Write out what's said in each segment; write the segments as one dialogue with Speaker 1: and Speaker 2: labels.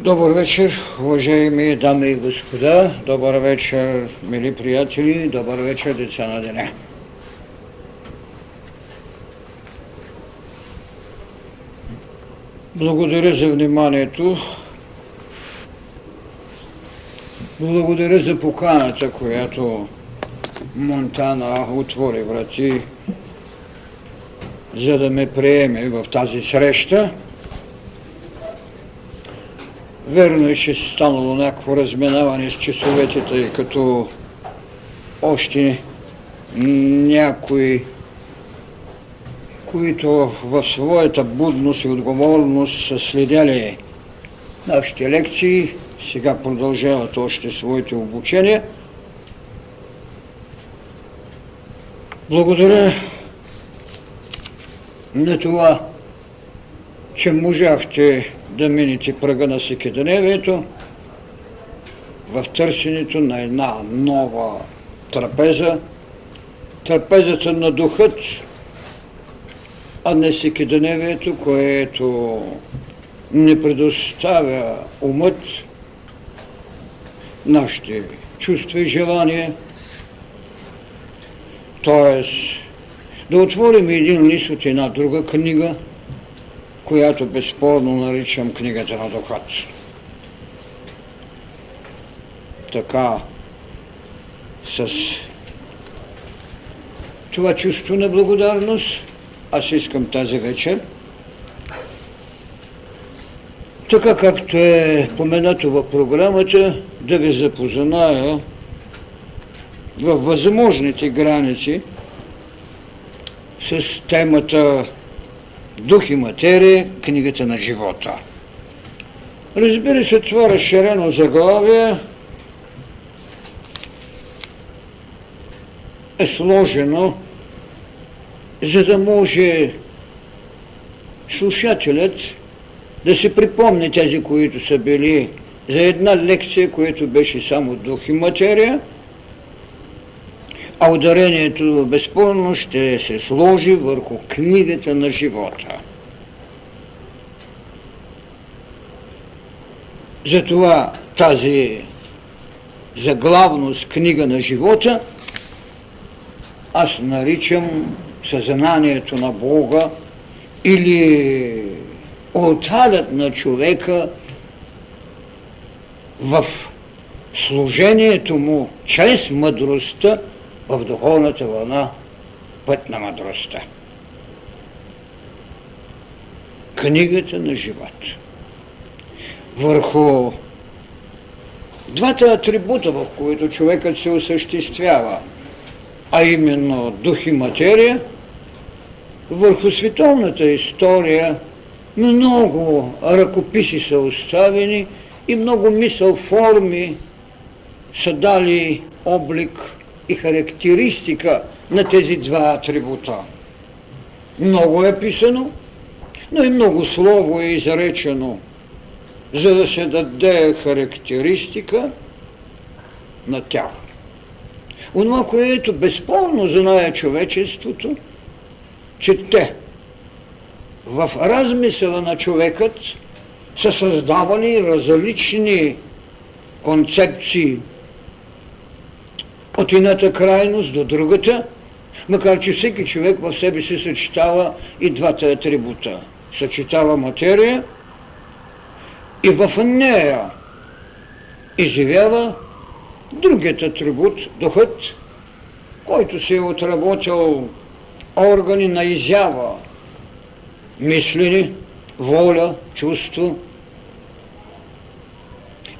Speaker 1: Добър вечер, уважаеми дами и господа, добър вечер, мили приятели, добър вечер, деца на деня. Благодаря за вниманието. Благодаря за поканата, която Монтана отвори врати, за да ме приеме в тази среща. Верно е, че станало някакво разминаване с часовете, тъй като още някои, които в своята будност и отговорност са следяли нашите лекции, сега продължават още своите обучения. Благодаря на това, че можахте да минете прага на Секеденевието в търсенето на една нова трапеза, трапезата на духът, а не Секеденевието, което не предоставя умът, нашите чувства и желания, т.е. да отворим един лист от една друга книга, която безспорно наричам книгата на Духът. Така, с това чувство на благодарност, аз искам тази вечер, така както е поменато в програмата, да ви запозная в възможните граници с темата Дух и материя, книгата на живота. Разбира се, това разширено заглавие е сложено, за да може слушателят да се припомни тези, които са били за една лекция, която беше само дух и материя, а ударението безспорно ще се сложи върху книгата на живота. Затова тази заглавност книга на живота аз наричам съзнанието на Бога или алтарът на човека в служението му чрез мъдростта в духовната вълна път на мъдростта. Книгата на живот. Върху двата атрибута, в които човекът се осъществява, а именно дух и материя, върху световната история много ръкописи са оставени и много мисъл форми са дали облик и характеристика на тези два атрибута. Много е писано, но и много слово е изречено, за да се даде характеристика на тях. Онова, което безспорно знае човечеството, че те в размисъла на човекът са създавали различни концепции, от едната крайност до другата, макар че всеки човек в себе си съчетава и двата атрибута. Съчетава материя и в нея изживява другият атрибут, духът, който се е отработил органи на изява, мислени, воля, чувство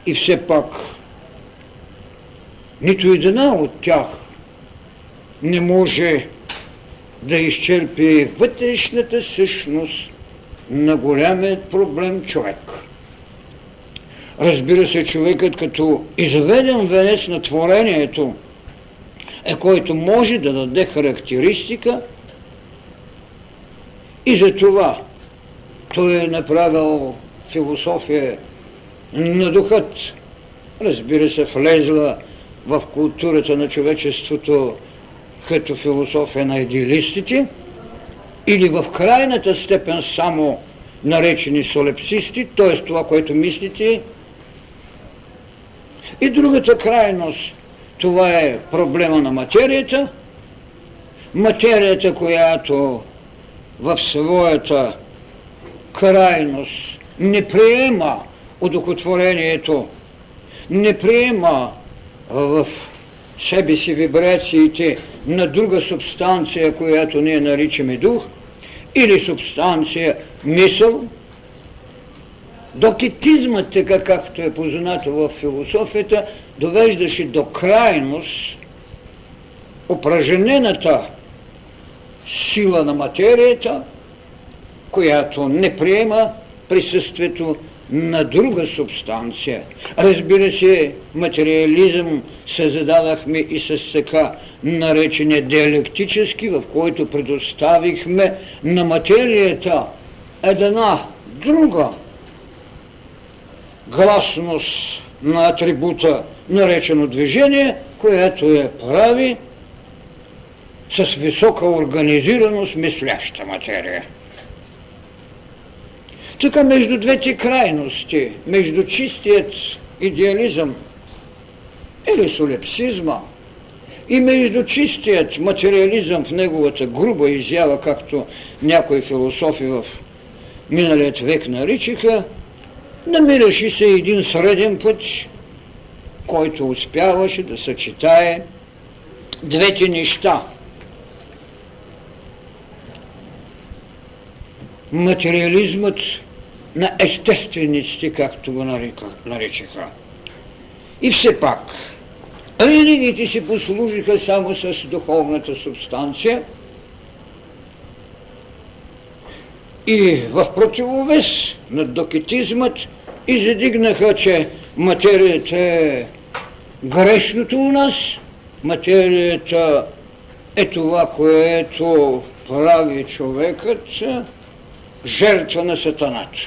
Speaker 1: и все пак нито една от тях не може да изчерпи вътрешната същност на голямият проблем човек. Разбира се, човекът като изведен венец на творението е който може да даде характеристика и за това той е направил философия на духът. Разбира се, влезла в културата на човечеството като философия на идеалистите или в крайната степен само наречени солепсисти, т.е. това, което мислите. И другата крайност, това е проблема на материята. Материята, която в своята крайност не приема удохотворението, не приема в себе си вибрациите на друга субстанция, която ние наричаме дух, или субстанция мисъл, докетизмът, така както е познато в философията, довеждаше до крайност упражнената сила на материята, която не приема присъствието на друга субстанция. Разбира се, материализъм се зададахме и с така наречения диалектически, в който предоставихме на материята една друга гласност на атрибута, наречено движение, което я прави с висока организираност мисляща материя. Тук между двете крайности, между чистият идеализъм или солепсизма и между чистият материализъм в неговата груба изява, както някои философи в миналият век наричаха, намираше се един среден път, който успяваше да съчетае двете неща. Материализмът на естествениците, както го наричаха. И все пак, религиите си послужиха само с духовната субстанция и в противовес на докетизмът и задигнаха, че материята е грешното у нас, материята е това, което прави човекът жертва на сатаната.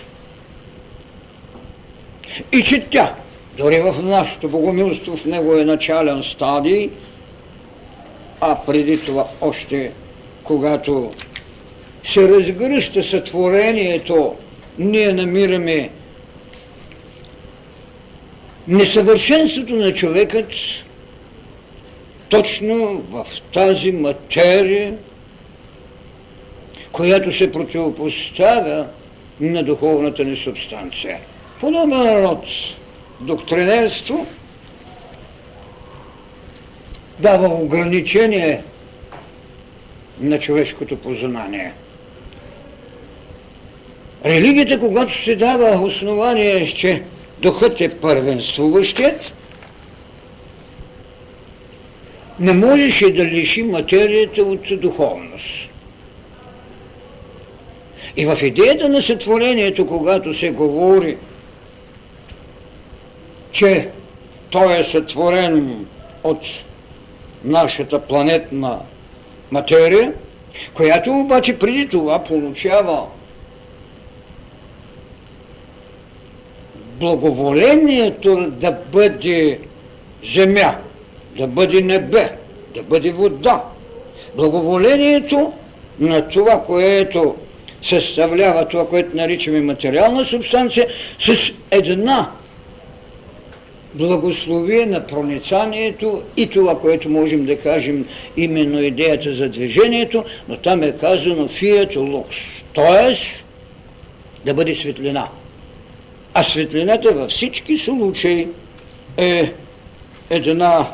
Speaker 1: И че тя, дори в нашето богомилство, в него е начален стадий, а преди това още когато се разгръща сътворението, ние намираме несъвършенството на човекът точно в тази материя, която се противопоставя на духовната ни субстанция. Подобен род доктринерство дава ограничение на човешкото познание. Религията, когато се дава основание, че духът е първенствуващият, не можеше да лиши материята от духовност. И в идеята на сътворението, когато се говори, че той е сътворен от нашата планетна материя, която обаче преди това получава благоволението да бъде земя, да бъде небе, да бъде вода. Благоволението на това, което съставлява това, което наричаме материална субстанция, с една благословие на проницанието и това, което можем да кажем именно идеята за движението, но там е казано фият лукс, т.е. да бъде светлина. А светлината във всички случаи е една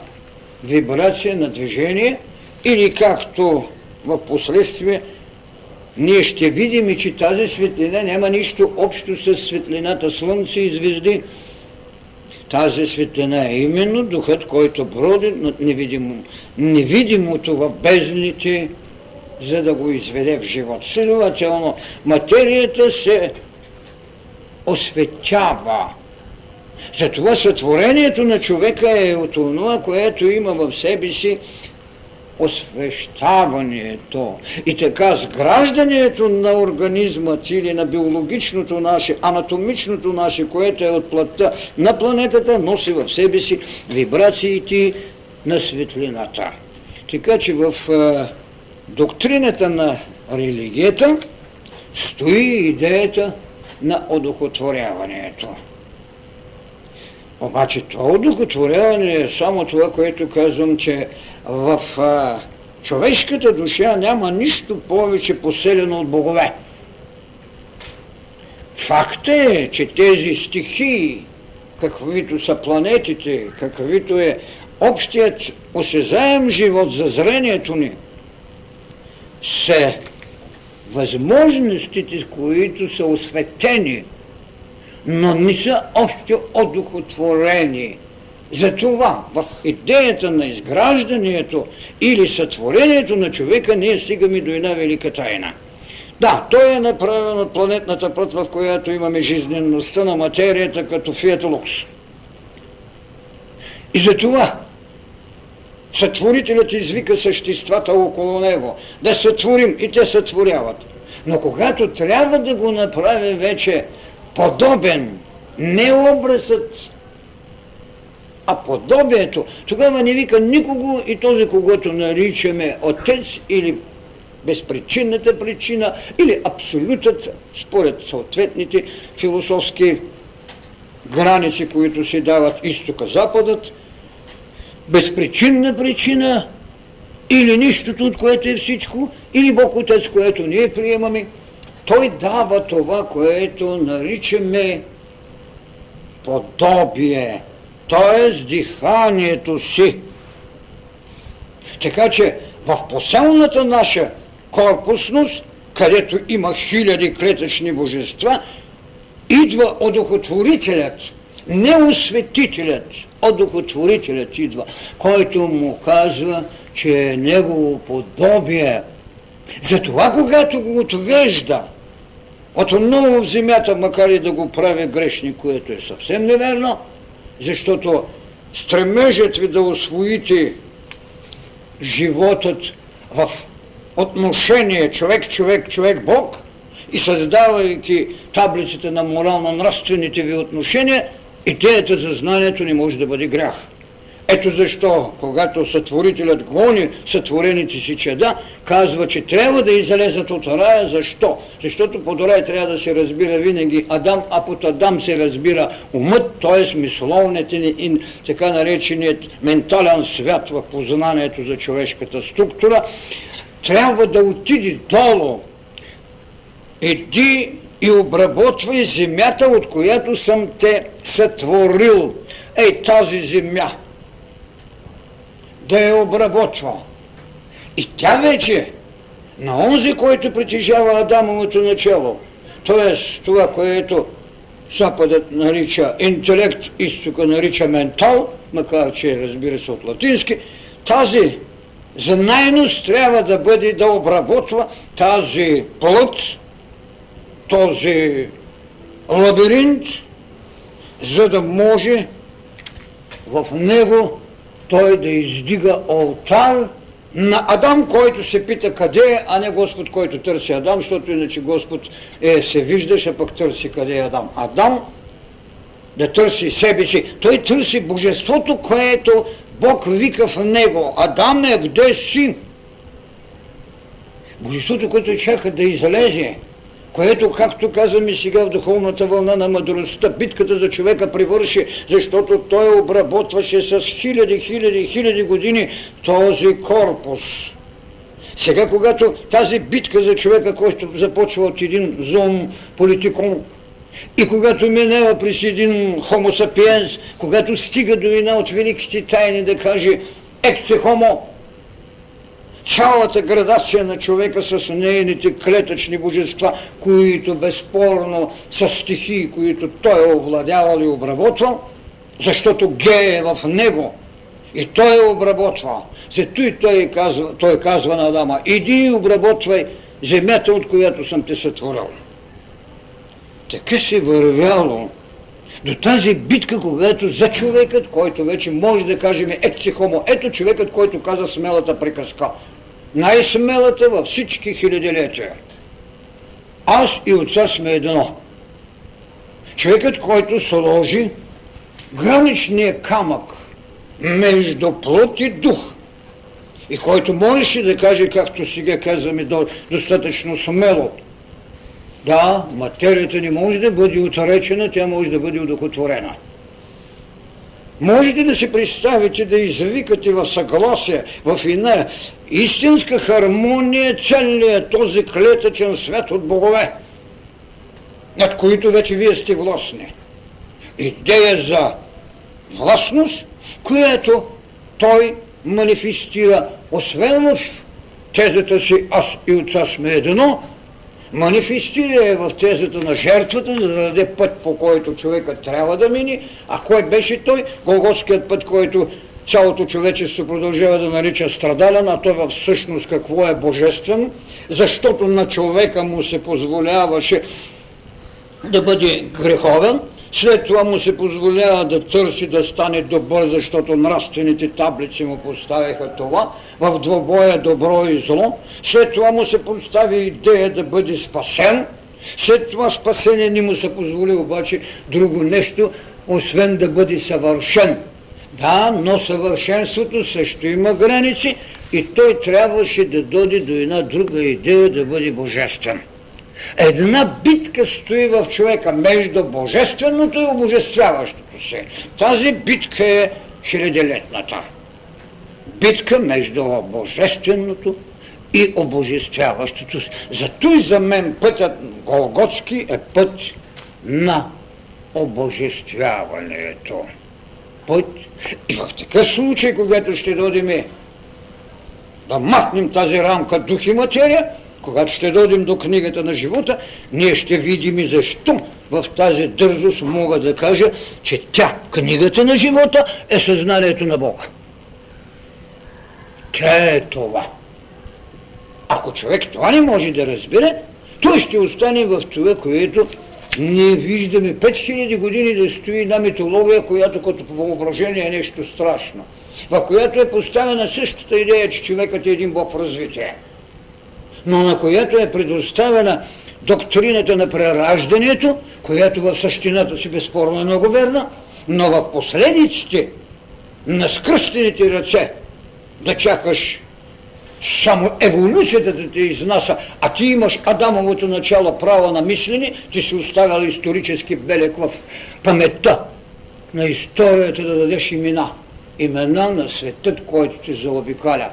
Speaker 1: вибрация на движение или както в последствие ние ще видим, че тази светлина няма нищо общо с светлината Слънце и звезди. Тази светлина е именно духът, който броди над невидимо, невидимото в бездните, за да го изведе в живот. Следователно, материята се осветява. Затова сътворението на човека е от това, което има в себе си освещаването и така сграждането на организмът или на биологичното наше, анатомичното наше, което е от плътта на планетата, носи в себе си вибрациите на светлината. Така че в е, доктрината на религията стои идеята на одухотворяването. Обаче това одухотворяване е само това, което казвам, че в а, човешката душа няма нищо повече поселено от богове. Факт е, че тези стихии, каквито са планетите, каквито е общият осезаем живот за зрението ни, са възможностите, които са осветени, но не са още одухотворени. Затова в идеята на изграждането или сътворението на човека ние стигаме до една велика тайна. Да, той е направен от планетната прът, в която имаме жизненността на материята като фиатолукс. И затова Сътворителят извика съществата около него. Да сътворим и те сътворяват. Но когато трябва да го направи вече подобен, не образът, а подобието, тогава не вика никого и този, когато наричаме отец или безпричинната причина или абсолютът според съответните философски граници, които се дават изтока-западът, безпричинна причина или нищото, от което е всичко, или Бог Отец, което ние приемаме, той дава това, което наричаме подобие, т.е. диханието си. Така че в поселната наша корпусност, където има хиляди клетъчни божества, идва одухотворителят, не осветителят, одухотворителят идва, който му казва, че е негово подобие. Затова, когато го отвежда отново в земята, макар и да го прави грешни, което е съвсем неверно, защото стремежът ви да освоите животът в отношение човек-човек, човек-бог и създавайки таблиците на морално-нравствените ви отношения – идеята за знанието не може да бъде грях. Ето защо, когато сътворителят гони сътворените си чеда, казва, че трябва да излезат от рая. Защо? Защото под рай трябва да се разбира винаги Адам, а под Адам се разбира умът, т.е. мисловният и така нареченият ментален свят в познанието за човешката структура. Трябва да отиде долу. Иди и обработвай земята, от която съм те сътворил. Ей, тази земя, да я обработва. И тя вече, на онзи, който притежава Адамовото начало, т.е. това, което Западът нарича интелект, изтока нарича ментал, макар че разбира се от латински, тази знайност трябва да бъде да обработва тази плът, този лабиринт, за да може в него той да издига алтар на Адам, който се пита къде е, а не Господ, който търси Адам, защото иначе Господ е, се виждаше, пък търси къде е Адам. Адам да търси себе си. Той търси божеството, което Бог вика в него. Адам е къде си? Божеството, което чака да излезе което, както казваме сега в духовната вълна на мъдростта, битката за човека привърши, защото той обработваше с хиляди, хиляди, хиляди години този корпус. Сега, когато тази битка за човека, който започва от един зум политикон, и когато минава през един хомо сапиенс, когато стига до една от великите тайни да каже екце хомо, цялата градация на човека с нейните клетъчни божества, които безспорно са стихии, които той е овладявал и обработвал, защото гей е в него и той е обработвал. Зато и той казва, той казва на Адама, иди и обработвай земята, от която съм те сътворил. Така се вървяло до тази битка, когато за човекът, който вече може да кажем екци хомо, ето човекът, който каза смелата приказка най-смелата във всички хилядилетия. Аз и отца сме едно. Човекът, който сложи граничния камък между плът и дух и който можеше да каже, както сега казваме достатъчно смело, Да, материята не може да бъде отречена, тя може да бъде удохотворена. Можете да си представите да извикате в съгласие, в една истинска хармония целият този клетъчен свет от богове, над които вече вие сте властни. Идея за властност, която той манифестира, освен в тезата си аз и отца сме едно, манифестира е в тезата на жертвата, за да даде път, по който човека трябва да мини. А кой беше той? Голготският път, който цялото човечество продължава да нарича страдален, а той всъщност какво е божествено, защото на човека му се позволяваше да бъде греховен, след това му се позволява да търси да стане добър, защото нравствените таблици му поставяха това, в двобоя добро и зло. След това му се постави идея да бъде спасен. След това спасение не му се позволи обаче друго нещо, освен да бъде съвършен. Да, но съвършенството също има граници и той трябваше да доди до една друга идея да бъде божествен. Една битка стои в човека между божественото и обожествяващото се. Тази битка е хилядилетната. Битка между божественото и обожествяващото. Зато и за мен пътят Голготски е път на обожествяването. Път. И в такъв случай, когато ще дойдем да махнем тази рамка дух и материя, когато ще дойдем до книгата на живота, ние ще видим и защо в тази дързост мога да кажа, че тя, книгата на живота, е съзнанието на Бога. Тя е това. Ако човек това не може да разбере, той ще остане в това, което не виждаме 5000 години да стои една митология, която като въображение е нещо страшно, в която е поставена същата идея, че човекът е един бог в развитие но на която е предоставена доктрината на прераждането, която в същината си безспорно е много верна, но в последиците на скръстените ръце да чакаш само еволюцията да те изнася, а ти имаш Адамовото начало право на мислене, ти си оставял исторически белек в паметта на историята да дадеш имена. Имена на светът, който ти заобикаля.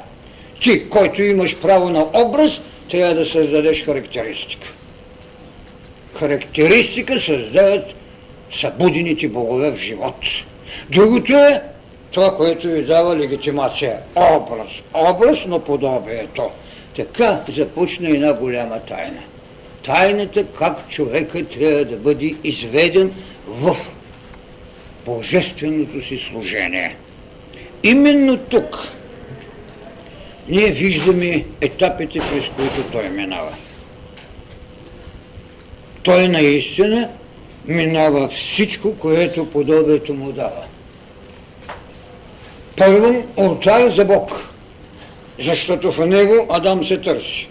Speaker 1: Ти, който имаш право на образ, трябва да създадеш характеристика. Характеристика създават събудените богове в живот. Другото е това, което ви дава легитимация. Образ. Образ на подобието. Така започна една голяма тайна. Тайната как човека трябва да бъде изведен в божественото си служение. Именно тук ние виждаме етапите, през които той минава. Той наистина минава всичко, което подобието му дава. Първо, алтар за Бог, защото в него Адам се търси.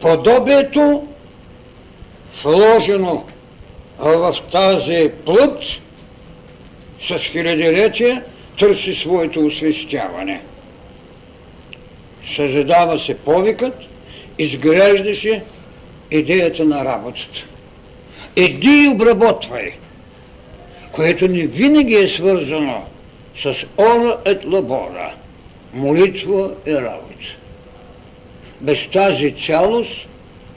Speaker 1: Подобието, вложено в тази плът, с хилядилетия, търси своето освестяване – съжедава се повикът, изгреждаше идеята на работата. Еди и обработвай, което не винаги е свързано с ора ет лабора, молитва и работа. Без тази цялост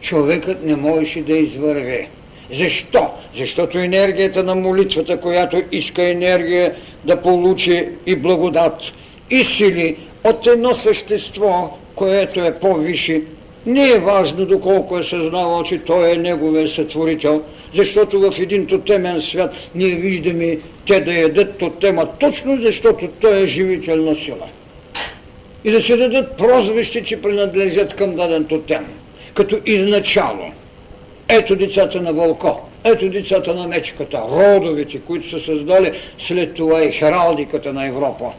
Speaker 1: човекът не можеше да извърви. Защо? Защото енергията на молитвата, която иска енергия да получи и благодат, и сили, от едно същество, което е по-висше, не е важно доколко е съзнавал, че той е неговия сътворител, защото в един тотемен свят ние виждаме те да ядат тотема точно защото той е живителна сила. И да се дадат прозвище, че принадлежат към даден тотем, като изначало. Ето децата на вълко, ето децата на мечката, родовите, които са създали след това и хералдиката на Европа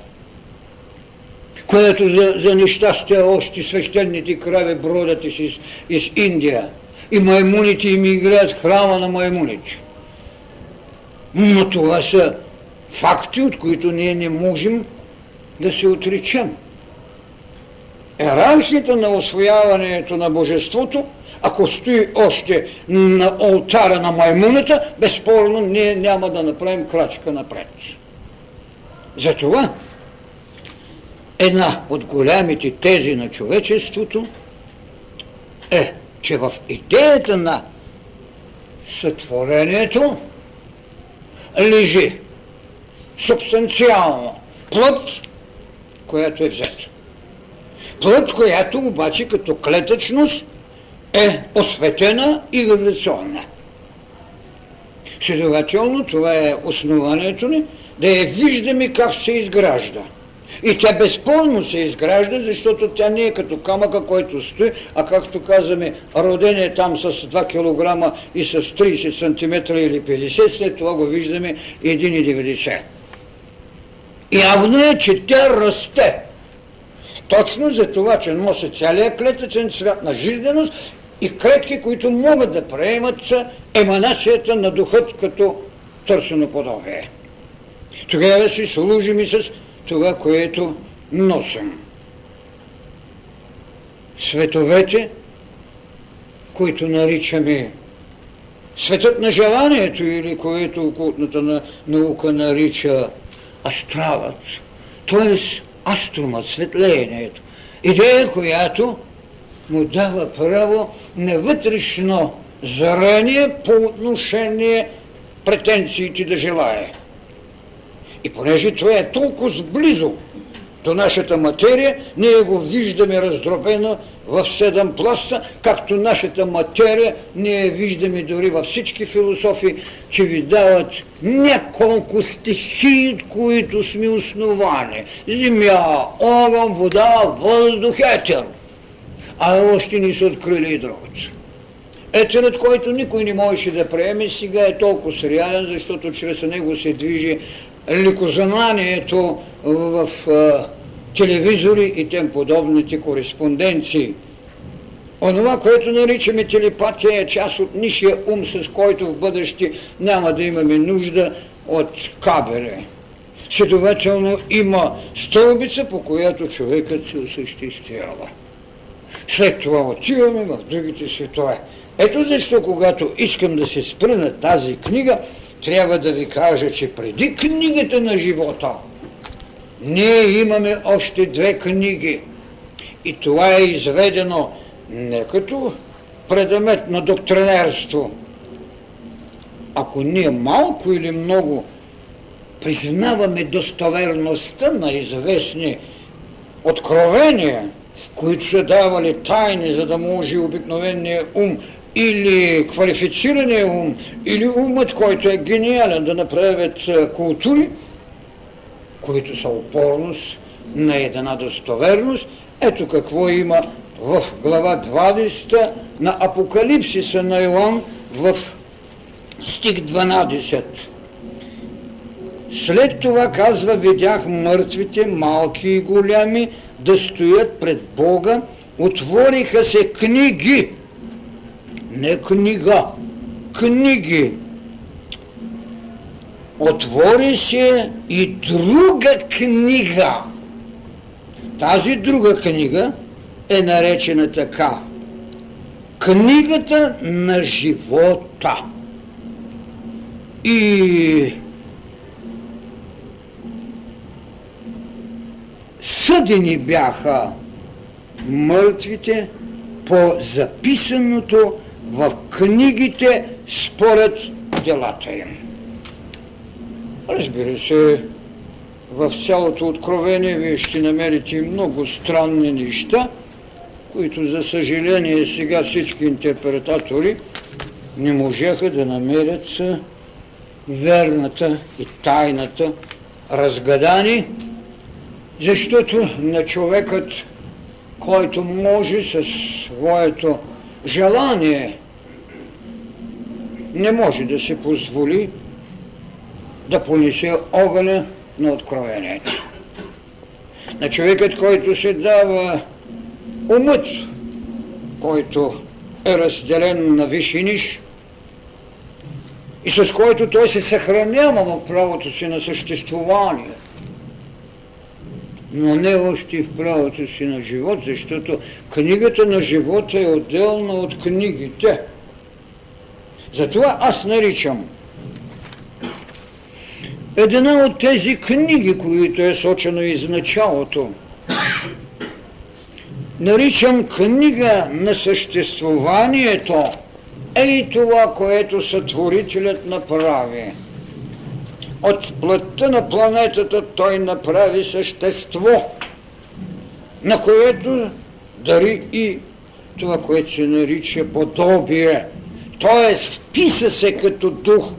Speaker 1: което за, за нещастие още свещените крави бродят из, из Индия. И маймуните им играят храма на маймуните. Но това са факти, от които ние не можем да се отречем. Ерархията на освояването на Божеството, ако стои още на алтара на маймуната, безспорно ние няма да направим крачка напред. Затова една от голямите тези на човечеството е, че в идеята на сътворението лежи субстанциално плът, която е взета. Плът, която обаче като клетъчност е осветена и вибрационна. Следователно, това е основанието ни, да я виждаме как се изгражда. И тя безспорно се изгражда, защото тя не е като камъка, който стои, а както казваме, роден е там с 2 кг и с 30 см или 50, след това го виждаме 1,90. Явно е, че тя расте. Точно за това, че носи цялия клетъчен цвят на жизненост и клетки, които могат да приемат еманацията на духът като търсено подобие. Тогава си служим и с това, което носим. Световете, които наричаме светът на желанието или което окултната наука нарича астралът, т.е. астромът, светлеенето. Идея, която му дава право на вътрешно зрение по отношение претенциите да желая. И понеже това е толкова близо до нашата материя, ние го виждаме раздробено в седем пласта, както нашата материя ние виждаме дори във всички философии, че ви дават няколко стихии, които сме основани. Земя, огън, вода, въздух, етер. А още ни са открили и другото. Етерът, който никой не можеше да приеме, сега е толкова реален, защото чрез него се движи ликознанието в телевизори и тем подобните кореспонденции. Онова, което наричаме телепатия е част от нишия ум, с който в бъдеще няма да имаме нужда от кабеле. Следователно има стълбица, по която човекът се осъществява. След това отиваме в другите светове. Ето защо, когато искам да се спра на тази книга, трябва да ви кажа, че преди книгата на живота, ние имаме още две книги. И това е изведено не като предмет на доктринерство. Ако ние малко или много признаваме достоверността на известни откровения, които са давали тайни, за да може обикновения ум или квалифицирания ум, или умът, който е гениален да направят култури, които са опорност на една достоверност. Ето какво има в глава 20 на Апокалипсиса на Иоанн в стих 12. След това казва, видях мъртвите, малки и голями, да стоят пред Бога, отвориха се книги, не книга, книги. Отвори се и друга книга. Тази друга книга е наречена така. Книгата на живота. И съдени бяха мъртвите по записаното в книгите според делата им. Разбира се, в цялото откровение вие ще намерите много странни неща, които за съжаление сега всички интерпретатори не можеха да намерят верната и тайната разгадани, защото на човекът, който може със своето желание не може да се позволи да понесе огъня на откровението. На човекът, който се дава умът, който е разделен на ниш и с който той се съхранява в правото си на съществувание. Но не още в правото си на живот, защото книгата на живота е отделна от книгите. Затова аз наричам една от тези книги, които е сочено из началото, наричам книга на съществуванието, е и това, което Сътворителят направи. От плътта на планетата той направи същество, на което дари и това, което се нарича подобие. Т.е. вписа се като дух.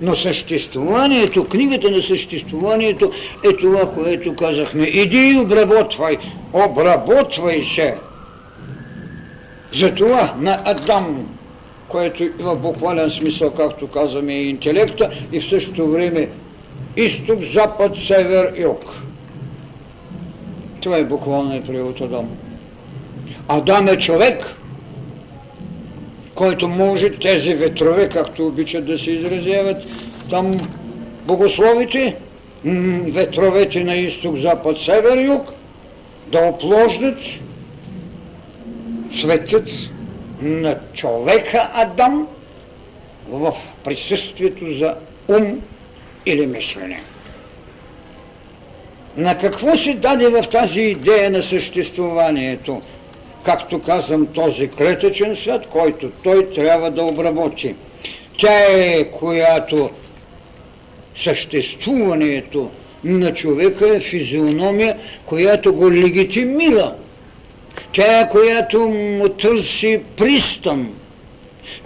Speaker 1: Но съществуванието, книгата на съществуванието е това, което казахме. Иди и обработвай. Обработвай се. Затова на Адам, което има буквален смисъл, както казваме, и интелекта, и в същото време изток, запад, север, юг. Това е буквалният превод Адам. Адам е човек, който може тези ветрове, както обичат да се изразяват, там богословите, ветровете на изток, запад, север, юг, да оплождат светът на човека Адам в присъствието за ум или мислене. На какво се даде в тази идея на съществуванието? Както казвам, този клетъчен свят, който той трябва да обработи. Тя е, която съществуването на човека е физиономия, която го легитимира – тя която му търси пристан,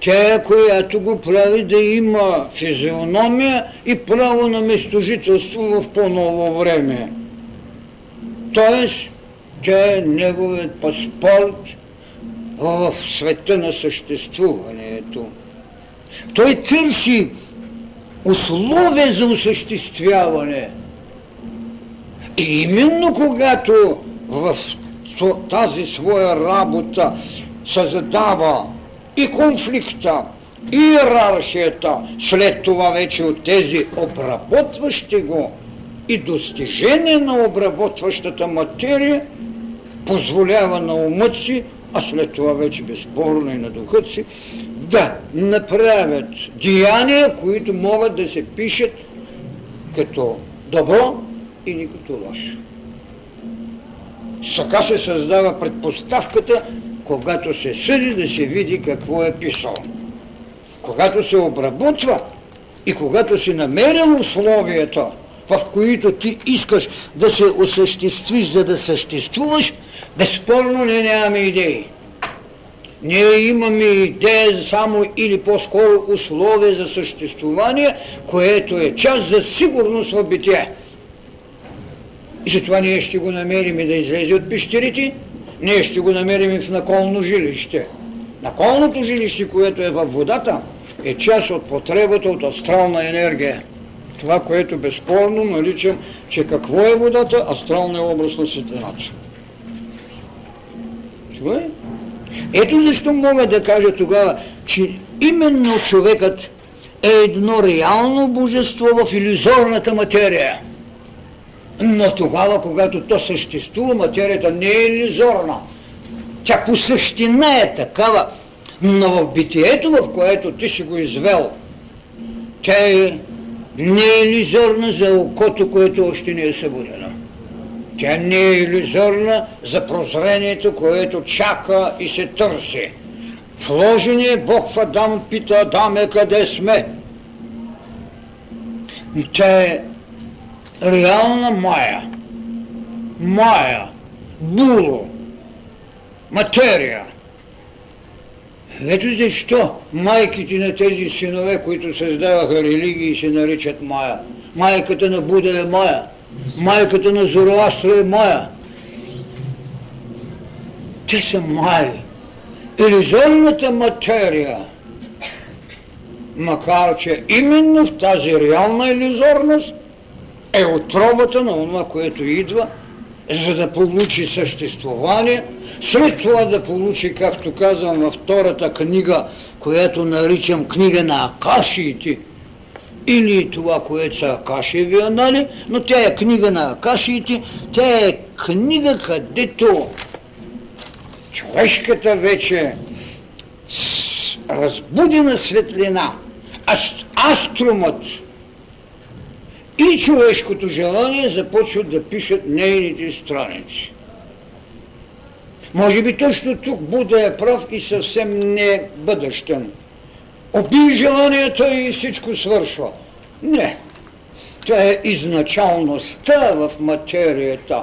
Speaker 1: тя която го прави да има физиономия и право на местожителство в по-ново време. Тоест, тя е неговият паспорт в света на съществуването. Той търси условия за осъществяване. И именно когато в тази своя работа създава и конфликта, и иерархията, след това вече от тези обработващи го и достижение на обработващата материя, позволява на умът си, а след това вече безспорно и на духът си, да направят деяния, които могат да се пишат като добро или като лошо. Така се създава предпоставката, когато се съди да се види какво е писал. Когато се обработва и когато си намерил условията, в които ти искаш да се осъществиш, за да съществуваш, безспорно не нямаме идеи. Ние имаме идея само или по-скоро условие за съществуване, което е част за сигурност в битие. И затова ние ще го намерим и да излезе от пещерите, ние ще го намерим и в наколно жилище. Наколното жилище, което е във водата, е част от потребата от астрална енергия. Това, което безспорно наричам, че какво е водата, астрална е образ на светлината. Това е. Ето защо мога да кажа тогава, че именно човекът е едно реално божество в иллюзорната материя – но тогава, когато то съществува, материята не е иллюзорна. Тя по същина е такава, но в битието, в което ти си го извел, тя е не е иллюзорна за окото, което още не е събудено. Тя не е иллюзорна за прозрението, което чака и се търси. Вложение Бог в Адам пита Адаме къде сме. Тя е реална Майя. Майя, було, материя. Ето защо майките на тези синове, които създаваха религии, се наричат Майя. Майката на Буда е Майя. Майката на Зороастра е Майя. Те са майи. Иллюзорната материя, макар че именно в тази реална иллюзорност е отробата на това, което идва, за да получи съществуване, след това да получи, както казвам във втората книга, която наричам книга на Акашиите, или това, което са Акашеви анали, но тя е книга на Акашиите, тя е книга, където човешката вече разбудена светлина, аструмът и човешкото желание започват да пишат нейните страници. Може би точно тук Буда е прав и съвсем не бъдещен. Оби желанието и всичко свършва. Не. Тя е изначалността в материята.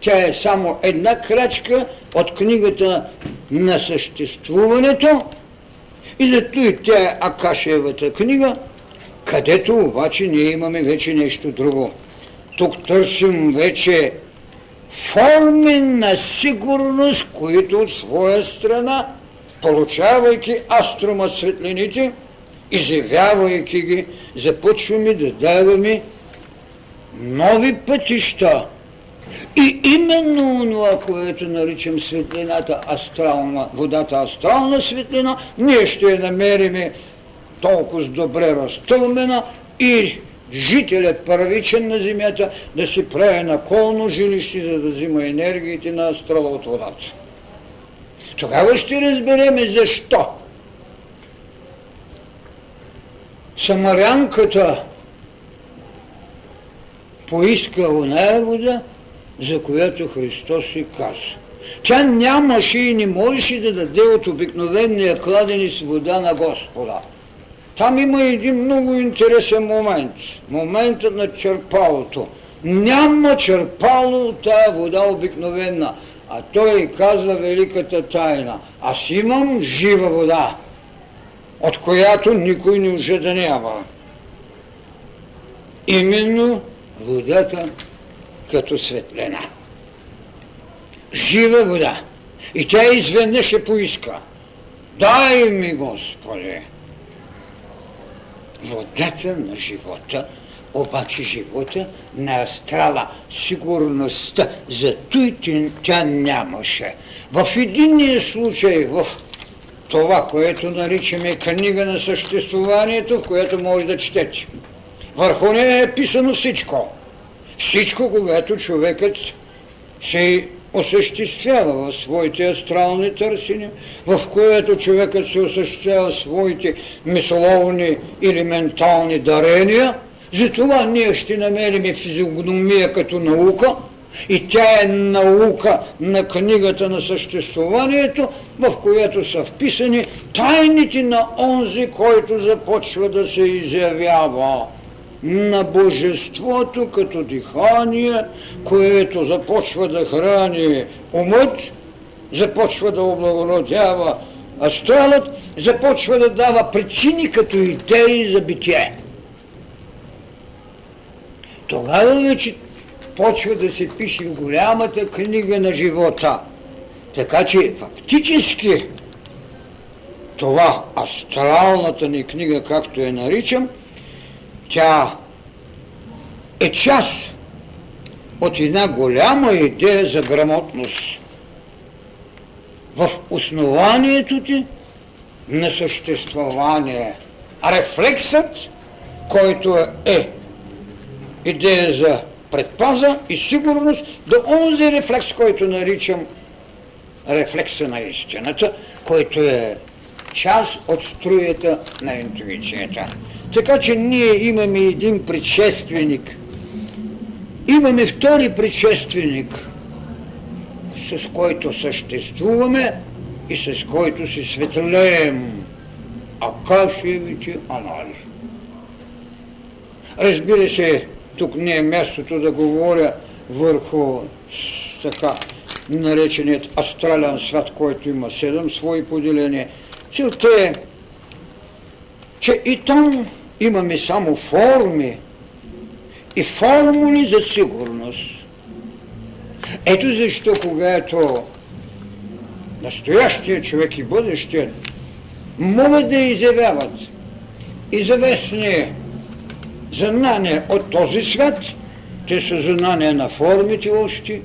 Speaker 1: Тя е само една крачка от книгата на съществуването и зато и тя е Акашевата книга, където обаче ние имаме вече нещо друго. Тук търсим вече форми на сигурност, които от своя страна, получавайки астрома светлините, изявявайки ги, започваме да даваме нови пътища. И именно това, което наричам светлината астрална, водата астрална светлина, ние ще я намериме толкова добре разтълмена и жителят първичен на земята да си прави наколно жилище, за да взима енергиите на астрала от водата. Тогава ще разбереме защо. Самарянката поиска оная вода, за която Христос си каза. Тя нямаше и не можеше да даде от обикновения кладени с вода на Господа. Там има един много интересен момент. Моментът на черпалото. Няма черпало тая вода обикновена. А той казва великата тайна. Аз имам жива вода, от която никой не може да няма. Именно водата като светлина. Жива вода. И тя изведнъж ще поиска. Дай ми, Господи! Водата на живота, обаче живота на астрала, сигурността, за той тя нямаше. В единия случай, в това, което наричаме книга на съществуванието, в което може да четете. Върху нея е писано всичко. Всичко, когато човекът се осъществява в своите астрални търсения, в което човекът се осъществява своите мисловни или ментални дарения. Затова ние ще намерим физиогномия като наука и тя е наука на книгата на съществуванието, в която са вписани тайните на онзи, който започва да се изявява на Божеството като дихание, което започва да храни умът, започва да облагородява астралът, започва да дава причини като идеи за битие. Тогава вече почва да се пише голямата книга на живота. Така че фактически това астралната ни книга, както я наричам, тя е част от една голяма идея за грамотност. В основанието ти на съществувание. Рефлексът, който е идея за предпаза и сигурност, до онзи рефлекс, който наричам рефлекса на истината, който е част от струята на интуицията. Така че ние имаме един предшественик. Имаме втори предшественик, с който съществуваме и с който се светлеем. Акашевите анализ. Разбира се, тук не е мястото да говоря върху така нареченият астрален свят, който има седем свои поделения. Целта е, че и там имаме само форми и формули за сигурност. Ето защо, когато настоящия човек и бъдещият могат да изявяват известни знания от този свят, те са знания на формите още,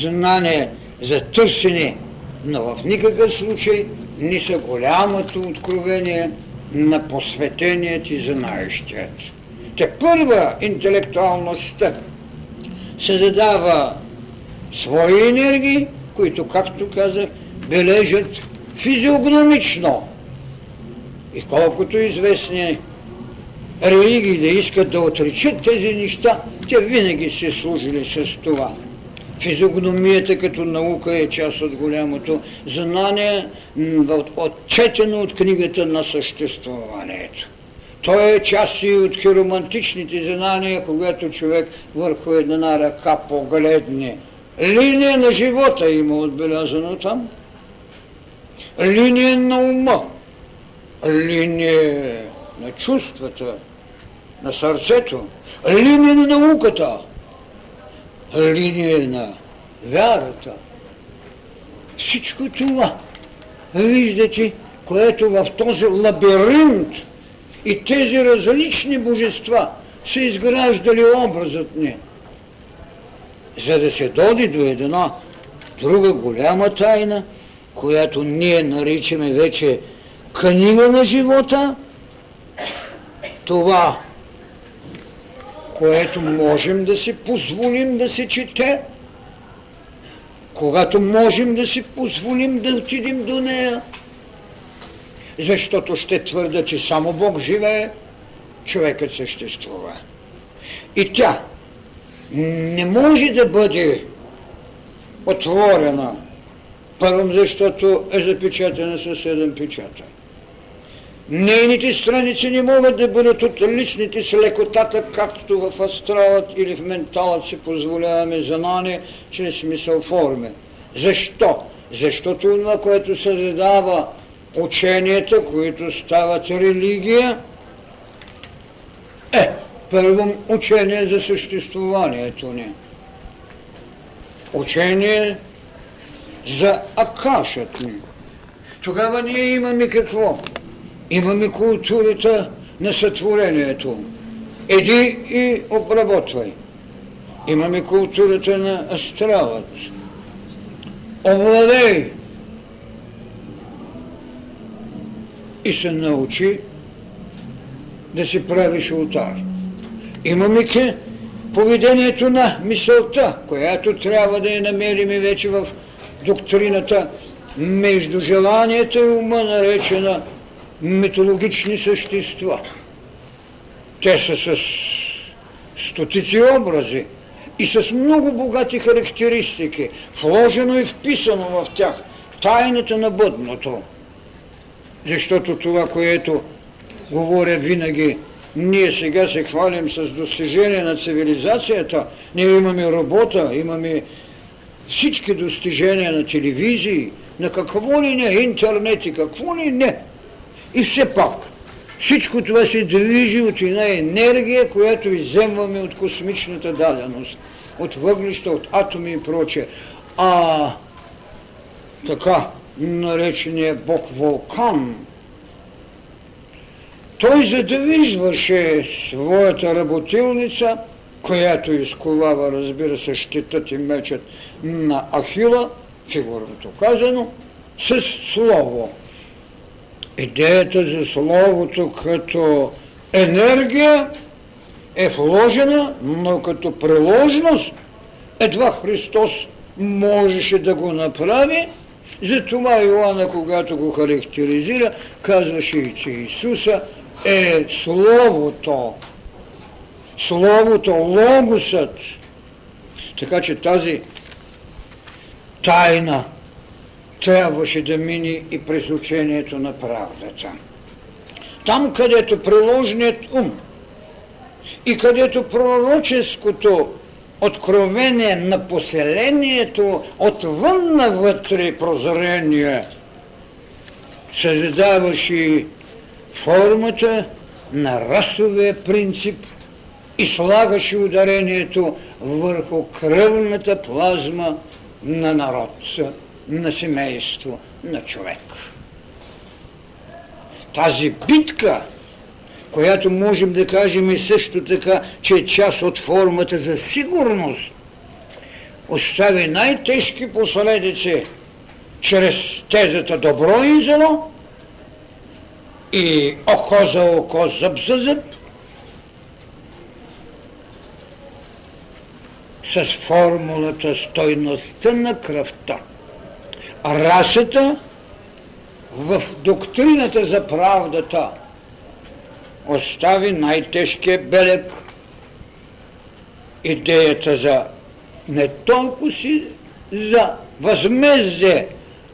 Speaker 1: знания за търсене, но в никакъв случай не са голямото откровение на посветеният и знаещият. Те първа интелектуалността се задава свои енергии, които, както казах, бележат физиогномично. И колкото известни религии да искат да отричат тези неща, те винаги се служили с това. Физиогномията като наука е част от голямото знание, отчетено от книгата на съществуването. Той е част и от хиромантичните знания, когато човек върху една ръка погледне. Линия на живота има отбелязано там. Линия на ума. Линия на чувствата, на сърцето. Линия на науката. Линия на вярата. Всичко това, виждате, което в този лабиринт и тези различни божества са изграждали образът ни, за да се доди до една друга голяма тайна, която ние наричаме вече книга на живота, това, което можем да си позволим да се чете, когато можем да си позволим да отидем до нея, защото ще твърда, че само Бог живее, човекът съществува. И тя не може да бъде отворена, първом, защото е запечатана със седем печата. Нейните страници не могат да бъдат от личните с лекотата, както в астралът или в менталът си позволяваме знание чрез мисъл форме. Защо? Защото това, което създава ученията, които стават религия, е, първо учение за съществуванието ни. Учение за акашът ни. Тогава ние имаме какво? Имаме културата на сътворението. Еди и обработвай. Имаме културата на астралът. Овладей и се научи да си правиш ултар. Имаме ке поведението на мисълта, която трябва да я намерим вече в доктрината между желанията и ума, наречена митологични същества. Те са с стотици образи и с много богати характеристики, вложено и вписано в тях тайната на бъдното. Защото това, което говоря винаги, ние сега се хвалим с достижение на цивилизацията, ние имаме работа, имаме всички достижения на телевизии, на какво ли не, интернет и какво ли не. И все пак, всичко това се движи от една енергия, която иземваме от космичната даденост, от въглища, от атоми и прочее. А така, наречения Бог Вулкан, той задвижваше своята работилница, която изковава, разбира се, щитът и мечът на Ахила, фигурното казано, с слово. Идеята за словото като енергия е вложена, но като приложност едва Христос можеше да го направи, затова Иоанна, когато го характеризира, казваше, че Исуса е Словото. Словото, Логосът. Така че тази тайна трябваше да мини и през учението на правдата. Там, където приложният ум и където пророческото откровение на поселението отвън навътре прозрение създаваше формата на расовия принцип и слагаше ударението върху кръвната плазма на народ, на семейство, на човек. Тази битка, която можем да кажем и също така, че е част от формата за сигурност, остави най-тежки последици чрез тезата добро и зло, и око за око, зъб за зъб, с формулата стойността на кръвта. Расата в доктрината за правдата остави най-тежкия белег идеята за не толкова си за възмездие,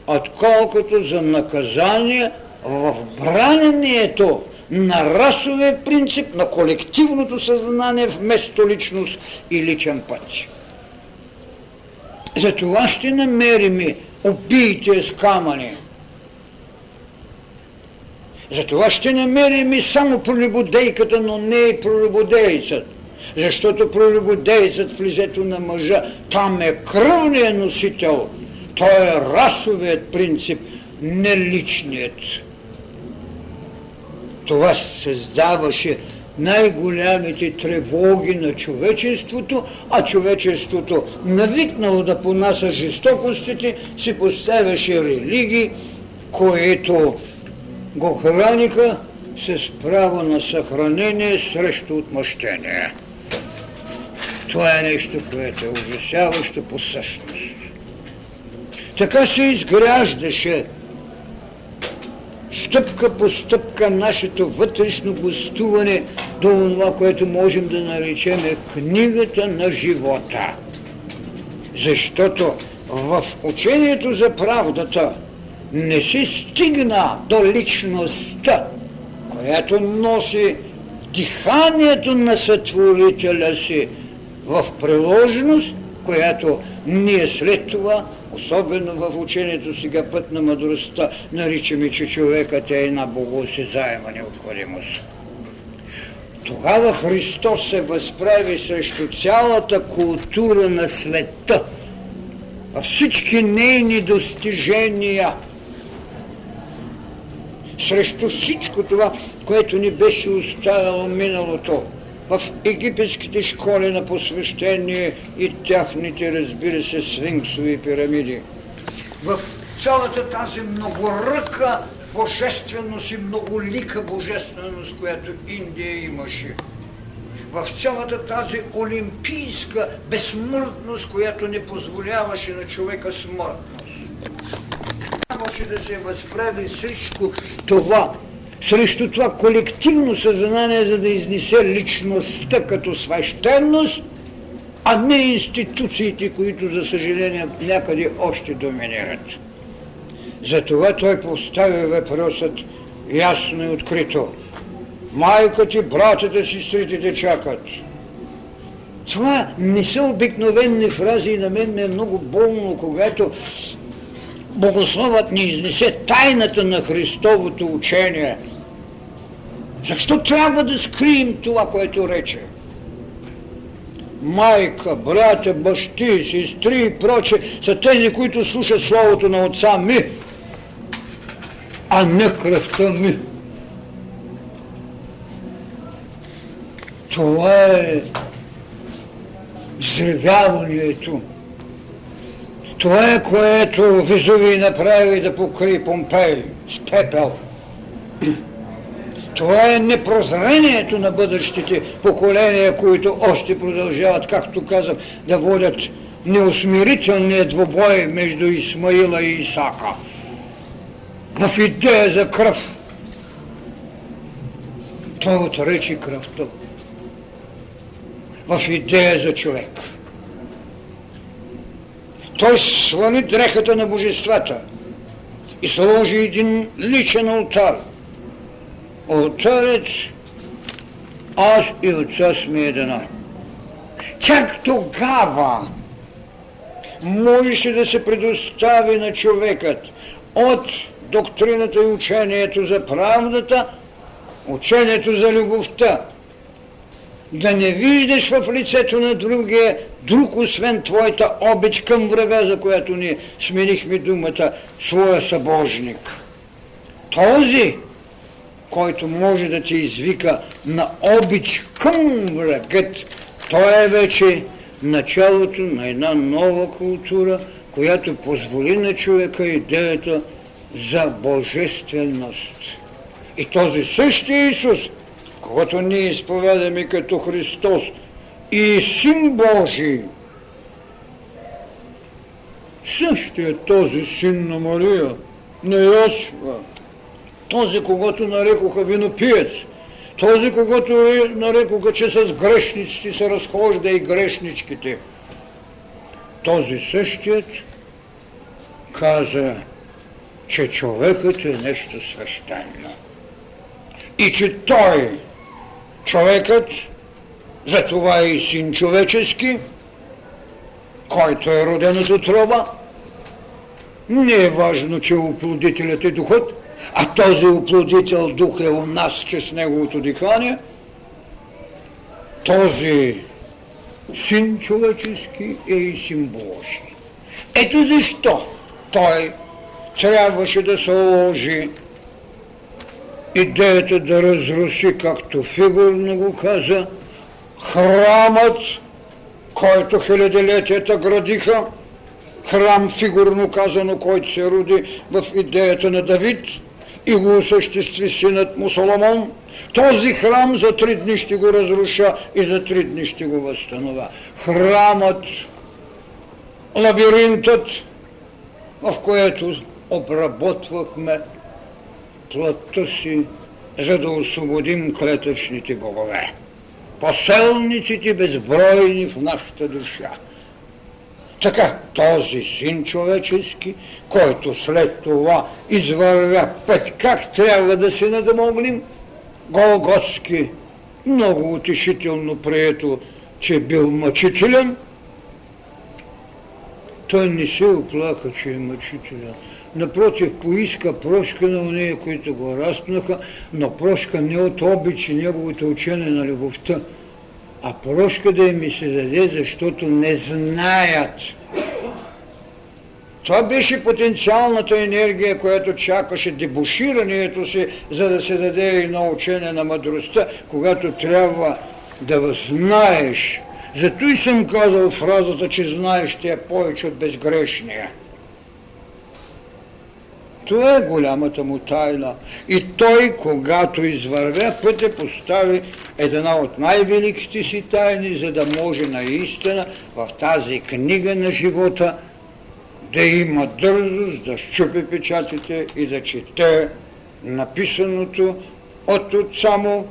Speaker 1: отколкото за наказание в бранението на расовия принцип на колективното съзнание вместо личност и личен път. Затова ще намерим убийте с камъни. Затова ще намерим и само пролюбодейката, но не и пролюбодейцът. Защото пролюбодейцът в лицето на мъжа, там е кръвният носител. Той е расовият принцип, не личният това създаваше най-голямите тревоги на човечеството, а човечеството, навикнало да понася жестокостите, си поставяше религии, които го храниха с право на съхранение срещу отмъщение. Това е нещо, което е ужасяващо по същност. Така се изграждаше стъпка по стъпка нашето вътрешно гостуване до това, което можем да наречем книгата на живота. Защото в учението за правдата не се стигна до личността, която носи диханието на сътворителя си в приложеност, която ние след това особено в учението сега път на мъдростта, наричаме, че човекът е една богоосезаема необходимост. Тогава Христос се възправи срещу цялата култура на света, всички нейни достижения, срещу всичко това, което ни беше оставило миналото в египетските школи на посвещение и тяхните, разбира се, свинксови пирамиди. В цялата тази многоръка божественост и многолика божественост, която Индия имаше. В цялата тази олимпийска безсмъртност, която не позволяваше на човека смъртност. Може да се възправи всичко това, срещу това колективно съзнание, за да изнесе личността като свещеност, а не институциите, които, за съжаление, някъде още доминират. Затова той поставя въпросът ясно и открито. Майка ти, братята, сестрите те чакат. Това не са обикновени фрази и на мен ми е много болно, когато Богословът ни изнесе тайната на Христовото учение. Защо трябва да скрием това, което рече? Майка, брата, бащи, сестри и проче са тези, които слушат Словото на Отца ми, а не кръвта ми. Това е взревяването това е което Везувий направи да покри Помпей с пепел. Това е непрозрението на бъдещите поколения, които още продължават, както казах, да водят неусмирителния двобой между Исмаила и Исака. В идея за кръв. Той отречи кръвта. В идея за човек. Той свали дрехата на божествата и сложи един личен алтар. Алтарът аз и отца сме едно. Чак тогава можеше да се предостави на човекът от доктрината и учението за правдата, учението за любовта, да не виждаш в лицето на другия друг, освен твоята обич към врага, за която ни сменихме думата, своя събожник. Този, който може да те извика на обич към врагът, той е вече началото на една нова култура, която позволи на човека идеята за божественост. И този същия Исус, когато ние изповядаме като Христос и Син Божий, същия този син на Мария, на Йосифа, този, когато нарекоха винопиец, този, когато нарекоха, че с грешниците се разхожда и грешничките, този същият каза, че човекът е нещо свещено. И че той, човекът, за това е и син човечески, който е роден от отроба, не е важно, че оплодителят е духът, а този оплодител дух е у нас чрез неговото дихание, този син човечески е и син Божий. Ето защо той трябваше да се ложи идеята да разруши, както фигурно го каза, храмът, който хилядилетията градиха, храм, фигурно казано, който се роди в идеята на Давид и го осъществи синът му Соломон, този храм за три дни ще го разруша и за три дни ще го възстанова. Храмът, лабиринтът, в което обработвахме плътта си, за да освободим клетъчните богове. Поселниците безбройни в нашата душа. Така, този син човечески, който след това извървя път как трябва да се надамоглим, Голготски, много утешително прието, че бил мъчителен, той не се оплака, че е мъчителен. Напротив, поиска прошка на уния, които го разпнаха, но прошка не от обичи неговото учение на любовта, а прошка да им се даде, защото не знаят. Това беше потенциалната енергия, която чакаше дебуширането си, за да се даде едно учение на мъдростта, когато трябва да знаеш. Зато и съм казал фразата, че знаеш ще е повече от безгрешния. Това е голямата му тайна. И той, когато извървя пътя, постави една от най-великите си тайни, за да може наистина в тази книга на живота да има дързост, да щупи печатите и да чете написаното от отца му,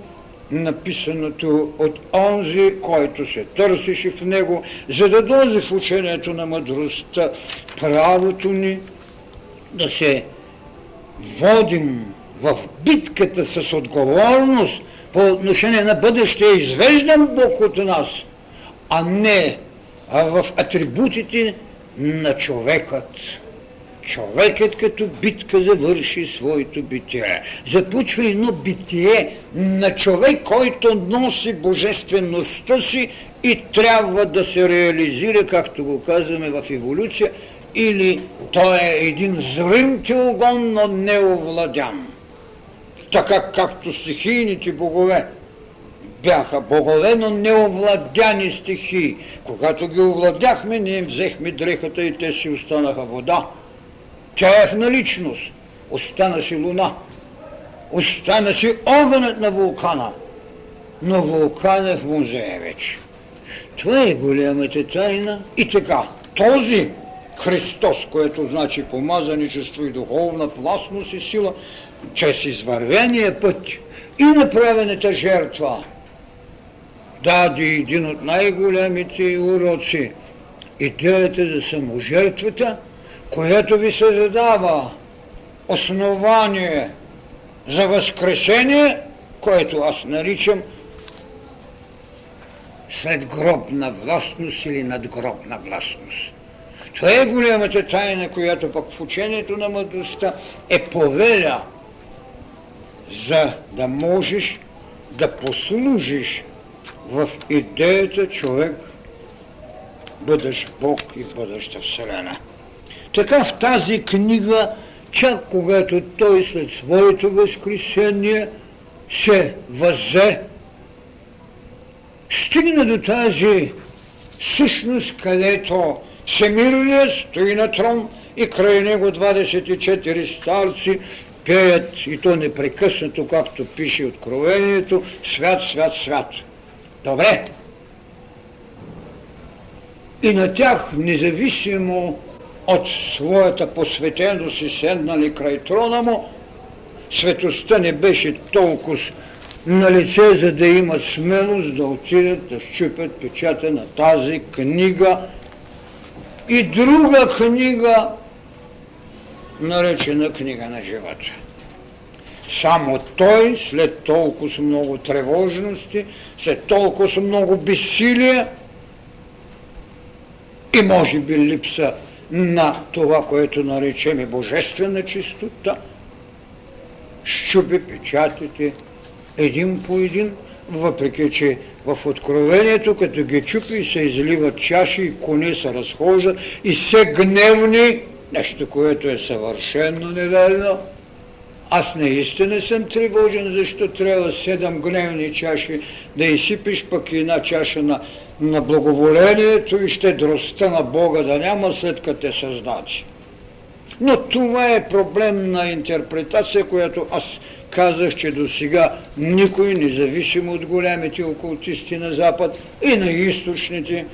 Speaker 1: написаното от онзи, който се търсеше в него, за да дойде в учението на мъдростта правото ни да се водим в битката с отговорност по отношение на бъдещия извеждан Бог от нас, а не в атрибутите на човекът. Човекът като битка завърши своето битие. Започва едно битие на човек, който носи божествеността си и трябва да се реализира, както го казваме в еволюция, или той е един зрим огон, но неовладян. Така както стихийните богове бяха богове, но неовладяни стихии. Когато ги овладяхме, ние взехме дрехата и те си останаха вода. Тя е в наличност. Остана си луна. Остана си огънът на вулкана. Но вулкан е в музея вече. Това е голямата тайна. И така, този Христос, което значи помазаничество и духовна властност и сила, чрез извървения път и направената жертва, даде един от най-големите уроци идеята за саможертвата, която ви се задава основание за възкресение, което аз наричам след гробна властност или надгробна властност. Това е голямата тайна, която пък в учението на мъдростта е повеля, за да можеш да послужиш в идеята човек бъдеш Бог и бъдеща Вселена. Така в тази книга, чак когато той след своето възкресение се възе, стигна до тази същност, където Всемирният стои на трон и край него 24 старци пеят и то непрекъснато, както пише Откровението, свят, свят, свят. Добре. И на тях, независимо от своята посветеност и седнали край трона му, светостта не беше толкова на лице, за да имат смелост да отидат да щупят печата на тази книга и друга книга, наречена книга на живота. Само той, след толкова много тревожности, след толкова много безсилие и може би липса на това, което наречеме божествена чистота, щупи печатите един по един, въпреки че в Откровението, като ги чупи, се изливат чаши и коне се разхождат и се гневни, нещо, което е съвършенно неверно. Аз наистина съм тревожен, защо трябва седем гневни чаши да изсипиш пък една чаша на, на благоволението и щедростта на Бога да няма след като те създати. Но това е проблем на интерпретация, която аз казах, че до сега никой, независимо от голямите окултисти на Запад и на източните,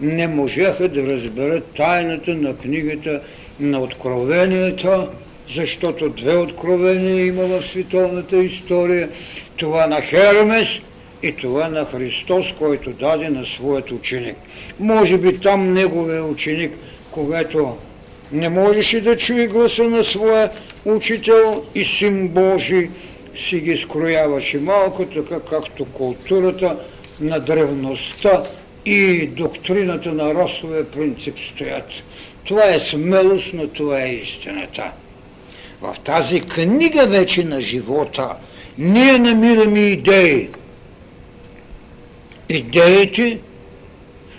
Speaker 1: не можеха да разберат тайната на книгата на откровенията, защото две откровения има в световната история. Това на Хермес и това на Христос, който даде на своят ученик. Може би там неговия ученик, когато не можеше да чуе гласа на своя учител и син Божий, си ги скрояваше малко, така както културата на древността и доктрината на расовия принцип стоят. Това е смелост, но това е истината. В тази книга вече на живота ние намираме идеи. Идеите,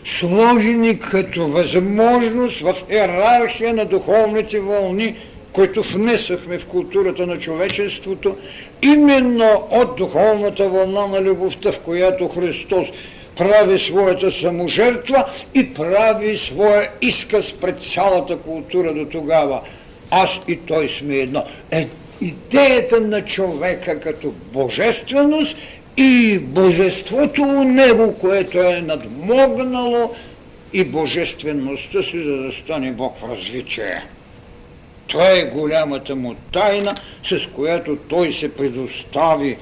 Speaker 1: сложени като възможност в иерархия на духовните вълни, които внесахме в културата на човечеството, именно от духовната вълна на любовта, в която Христос прави своята саможертва и прави своя изказ пред цялата култура до тогава. Аз и той сме едно. Е, идеята на човека като божественост и божеството у него, което е надмогнало и божествеността си, за да стане Бог в развитие. Това е голямата му тайна, с която той се предостави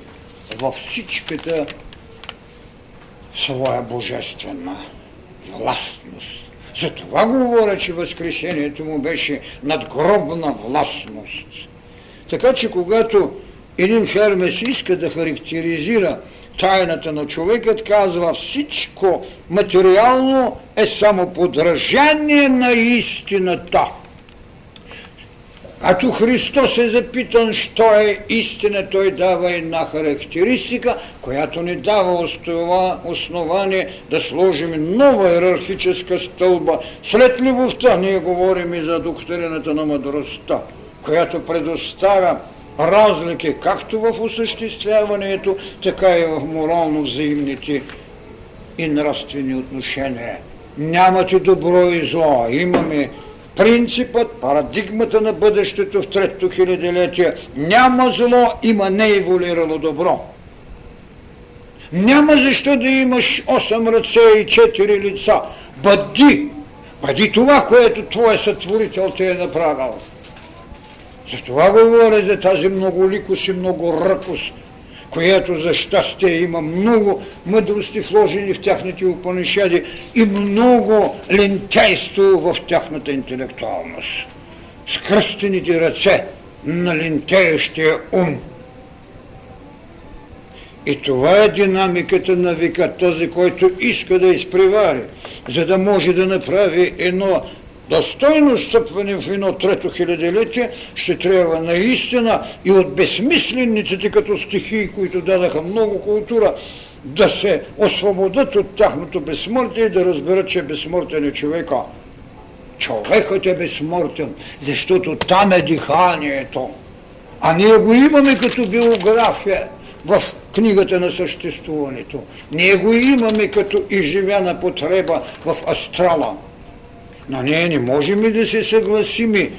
Speaker 1: във всичката своя божествена властност. За това говоря, че Възкресението му беше надгробна властност. Така че когато един Хермес иска да характеризира тайната на човекът, казва всичко материално е само подражание на истината. Ато Христос е запитан, що е истина, той дава една характеристика, която ни дава основание да сложим нова иерархическа стълба. След любовта ние говорим и за доктрината на мъдростта, която предоставя разлики както в осъществяването, така и в морално взаимните и нравствени отношения. Нямате добро и зло, имаме принципът, парадигмата на бъдещето в третото хилядилетие. Няма зло, има нееволирало добро. Няма защо да имаш 8 ръце и 4 лица. Бъди, бъди това, което твой сътворител ти е направил. За това говоря за тази многоликост и многоръкост, която за щастие има много мъдрости вложени в тяхните упанишади и много лентяйство в тяхната интелектуалност. С кръстените ръце на лентеещия ум. И това е динамиката на века, този, който иска да изпревари, за да може да направи едно достойно стъпване в едно трето хилядилетие ще трябва наистина и от безсмислениците като стихии, които дадаха много култура, да се освободят от тяхното безсмъртие и да разберат, че безсмъртен е човека. Човекът е безсмъртен, защото там е диханието. А ние го имаме като биография в книгата на съществуването. Ние го имаме като изживяна потреба в астрала. Но ние не можем да се съгласими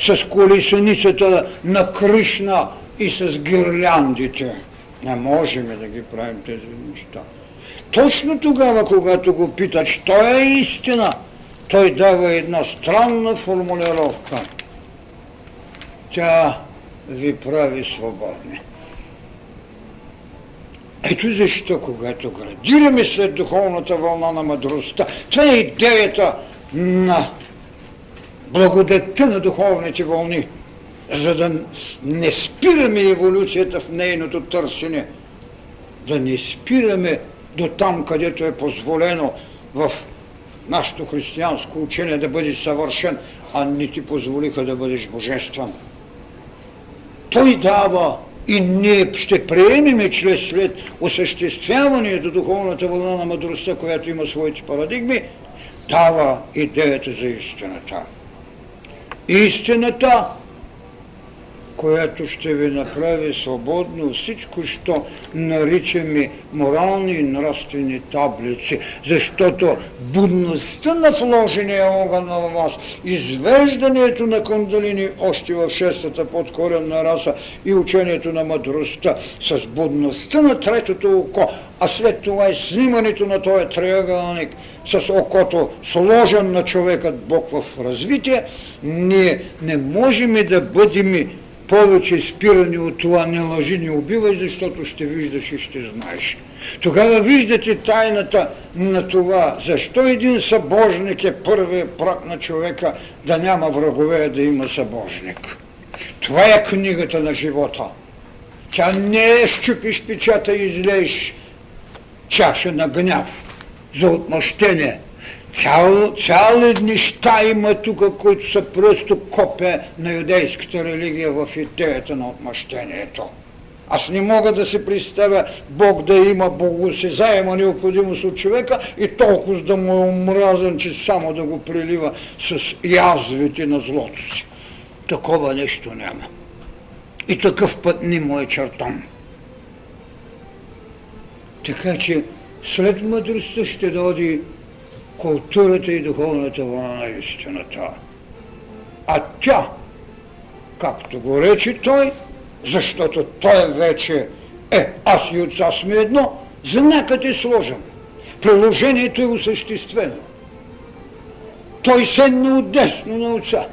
Speaker 1: с колесеницата на Кришна и с гирляндите. Не можем да ги правим тези неща. Точно тогава, когато го питат, що е истина, той дава една странна формулировка. Тя ви прави свободни. Ето защо, когато градираме след духовната вълна на мъдростта, това е идеята на благодетта на духовните вълни, за да не спираме еволюцията в нейното търсене, да не спираме до там, където е позволено в нашето християнско учение да бъдеш съвършен, а не ти позволиха да бъдеш божествен. Той дава и ние ще приемеме чрез след осъществяването духовната вълна на мъдростта, която има своите парадигми, дава идеята за истината. Истината която ще ви направи свободно всичко, що наричаме морални и нравствени таблици, защото будността на вложения огън на вас, извеждането на кундалини още в шестата подкоренна раса и учението на мъдростта с будността на третото око, а след това и снимането на този триъгълник с окото сложен на човекът Бог в развитие, ние не можем да бъдем повече спирани от това не лъжи, не убивай, защото ще виждаш и ще знаеш. Тогава виждате тайната на това, защо един събожник е първият прак на човека да няма врагове, да има събожник. Това е книгата на живота. Тя не е щупиш печата и излееш чаша на гняв за отмъщение – Цял, цяли неща има тук, които са просто копия на юдейската религия в идеята на отмъщението. Аз не мога да се представя Бог да има богосезаема необходимост от човека и толкова да му е омразен, че само да го прилива с язвите на злото си. Такова нещо няма. И такъв път не му е чертан. Така че след мъдростта ще доди културата и духовната вълна на истината. А тя, както го рече той, защото той вече е аз и отца сме едно, знакът е сложен. Приложението е осъществено. Той седна отдесно на отца.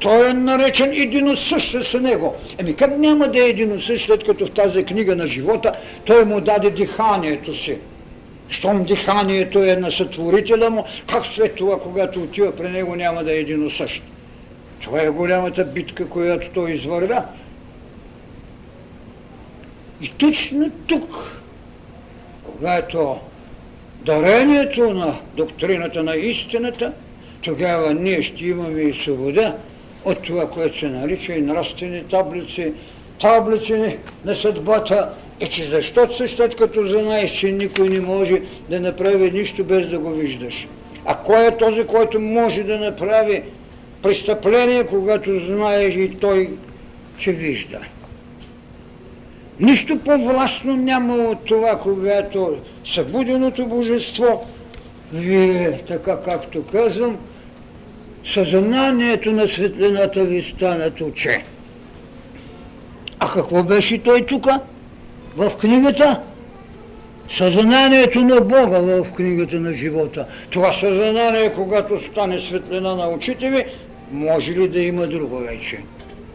Speaker 1: Той е наречен единосъщ с него. Еми как няма да е единосъщ, след като в тази книга на живота той му даде диханието си? Щом диханието е на сътворителя му, как след това, когато отива при него, няма да е единосъщ? Това е голямата битка, която той извървя. И точно тук, когато дарението на доктрината на истината, тогава ние ще имаме и свобода от това, което се нарича и нравствени таблици, таблици на съдбата, е, че защото след като знаеш, че никой не може да направи нищо без да го виждаш. А кой е този, който може да направи престъпление, когато знаеш и той, че вижда? Нищо по-властно няма от това, когато събуденото божество, вие, така както казвам, съзнанието на светлината ви станат оче. А какво беше той тука? В книгата съзнанието на Бога в книгата на живота. Това съзнание, когато стане светлина на очите ви, може ли да има друго вече?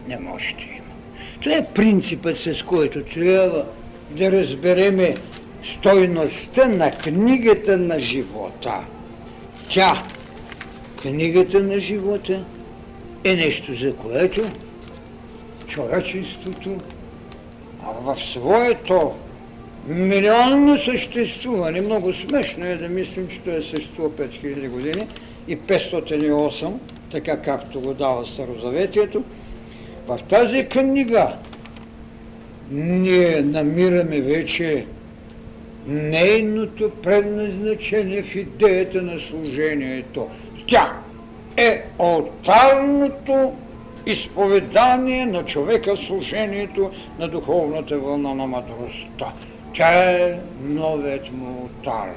Speaker 1: Не може да има. Това е принципът, с който трябва да разбереме стойността на книгата на живота. Тя, книгата на живота, е нещо, за което човечеството в своето милионно съществуване, много смешно е да мислим, че той е съществува 5000 години и 508, така както го дава Старозаветието, в тази книга ние намираме вече нейното предназначение в идеята на служението. Тя е алтарното изповедание на човека в служението на духовната вълна на мъдростта. Тя е новият му ултар.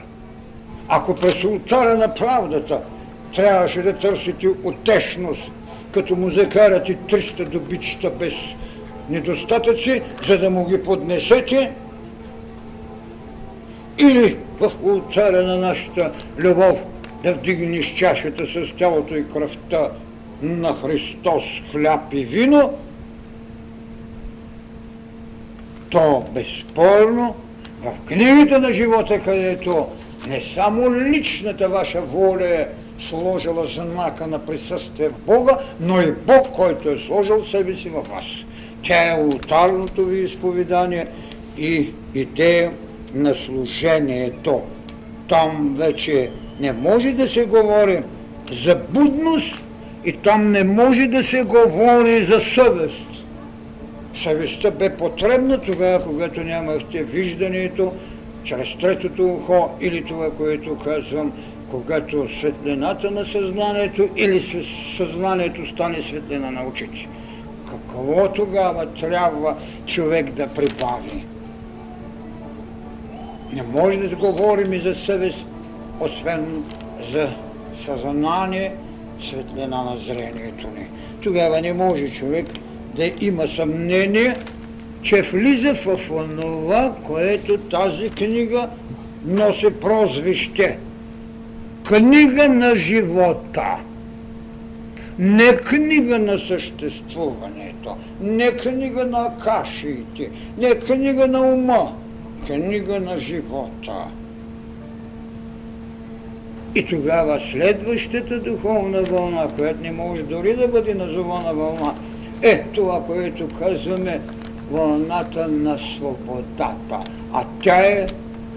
Speaker 1: Ако през ултара на правдата трябваше да търсите утешност, като му закарате 300 добичета без недостатъци, за да му ги поднесете, или в ултаря на нашата любов да вдигнеш чашата с тялото и кръвта на Христос, хляб и вино, то безспорно в книгата на живота, където не само личната ваша воля е сложила знака на присъствие в Бога, но и Бог, който е сложил себе си в вас. Тя е ултарното ви изповедание и идея на служението. Там вече не може да се говори за будност и там не може да се говори за съвест. Съвестта бе потребна тогава, когато нямахте виждането чрез третото ухо или това, което казвам, когато светлината на съзнанието или съзнанието стане светлина на очите. Какво тогава трябва човек да прибави? Не може да говорим и за съвест, освен за съзнание, светлина на зрението ни. Тогава не може човек да има съмнение, че влиза в онова, което тази книга носи прозвище. Книга на живота. Не книга на съществуването, не книга на кашиите, не книга на ума, книга на живота. И тогава следващата духовна вълна, която не може дори да бъде назована вълна, е това, което казваме вълната на свободата. А тя е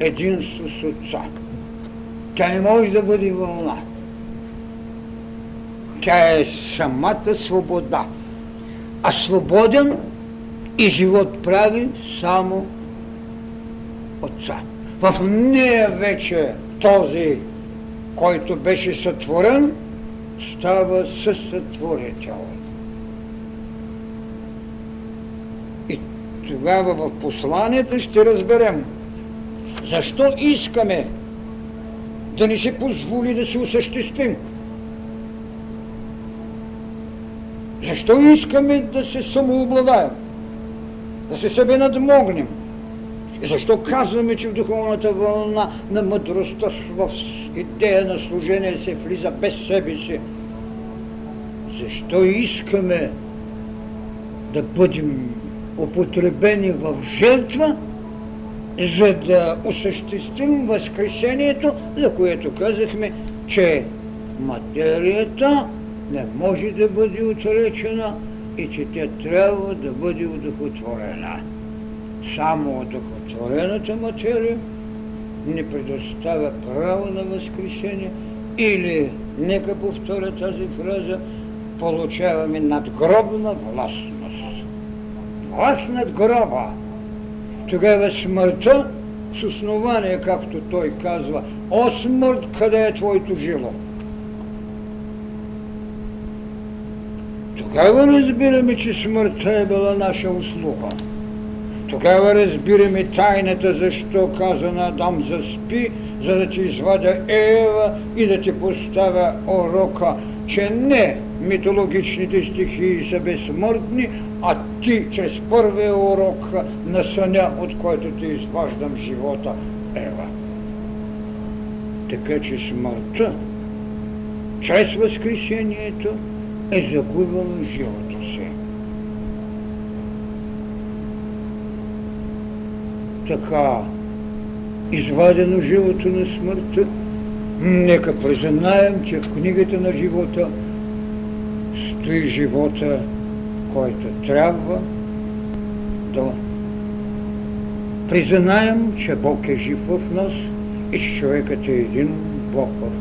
Speaker 1: единство с Отца. Тя не може да бъде вълна. Тя е самата свобода. А свободен и живот прави само Отца. В нея вече този, който беше сътворен, става съсътворител. И тогава в посланието ще разберем защо искаме да ни се позволи да се осъществим. Защо искаме да се самообладаем? Да се себе надмогнем? И защо казваме, че в духовната вълна на мъдростта в идея на служение се влиза без себе си? Защо искаме да бъдем употребени в жертва, за да осъществим възкресението, за което казахме, че материята не може да бъде отречена и че тя трябва да бъде удохотворена. Само удохотворената материя не предоставя право на възкресение или, нека повторя тази фраза, получаваме надгробна властност. Власт над гроба. Тогава смъртта с основание, както той казва, о смърт, къде е твоето жило? Тогава разбираме, че смъртта е била наша услуга. Тогава разбираме тайната, защо каза на Адам заспи, за да ти извадя Ева и да ти поставя урока, че не митологичните стихии са безсмъртни, а ти чрез първия урок на съня, от който ти изваждам живота, Ева. Така че смъртта, чрез възкресението, е загубила живота си. Така, извадено живото на смъртта, нека признаем, че в книгата на живота стои живота, който трябва да признаем, че Бог е жив в нас и че човекът е един Бог в.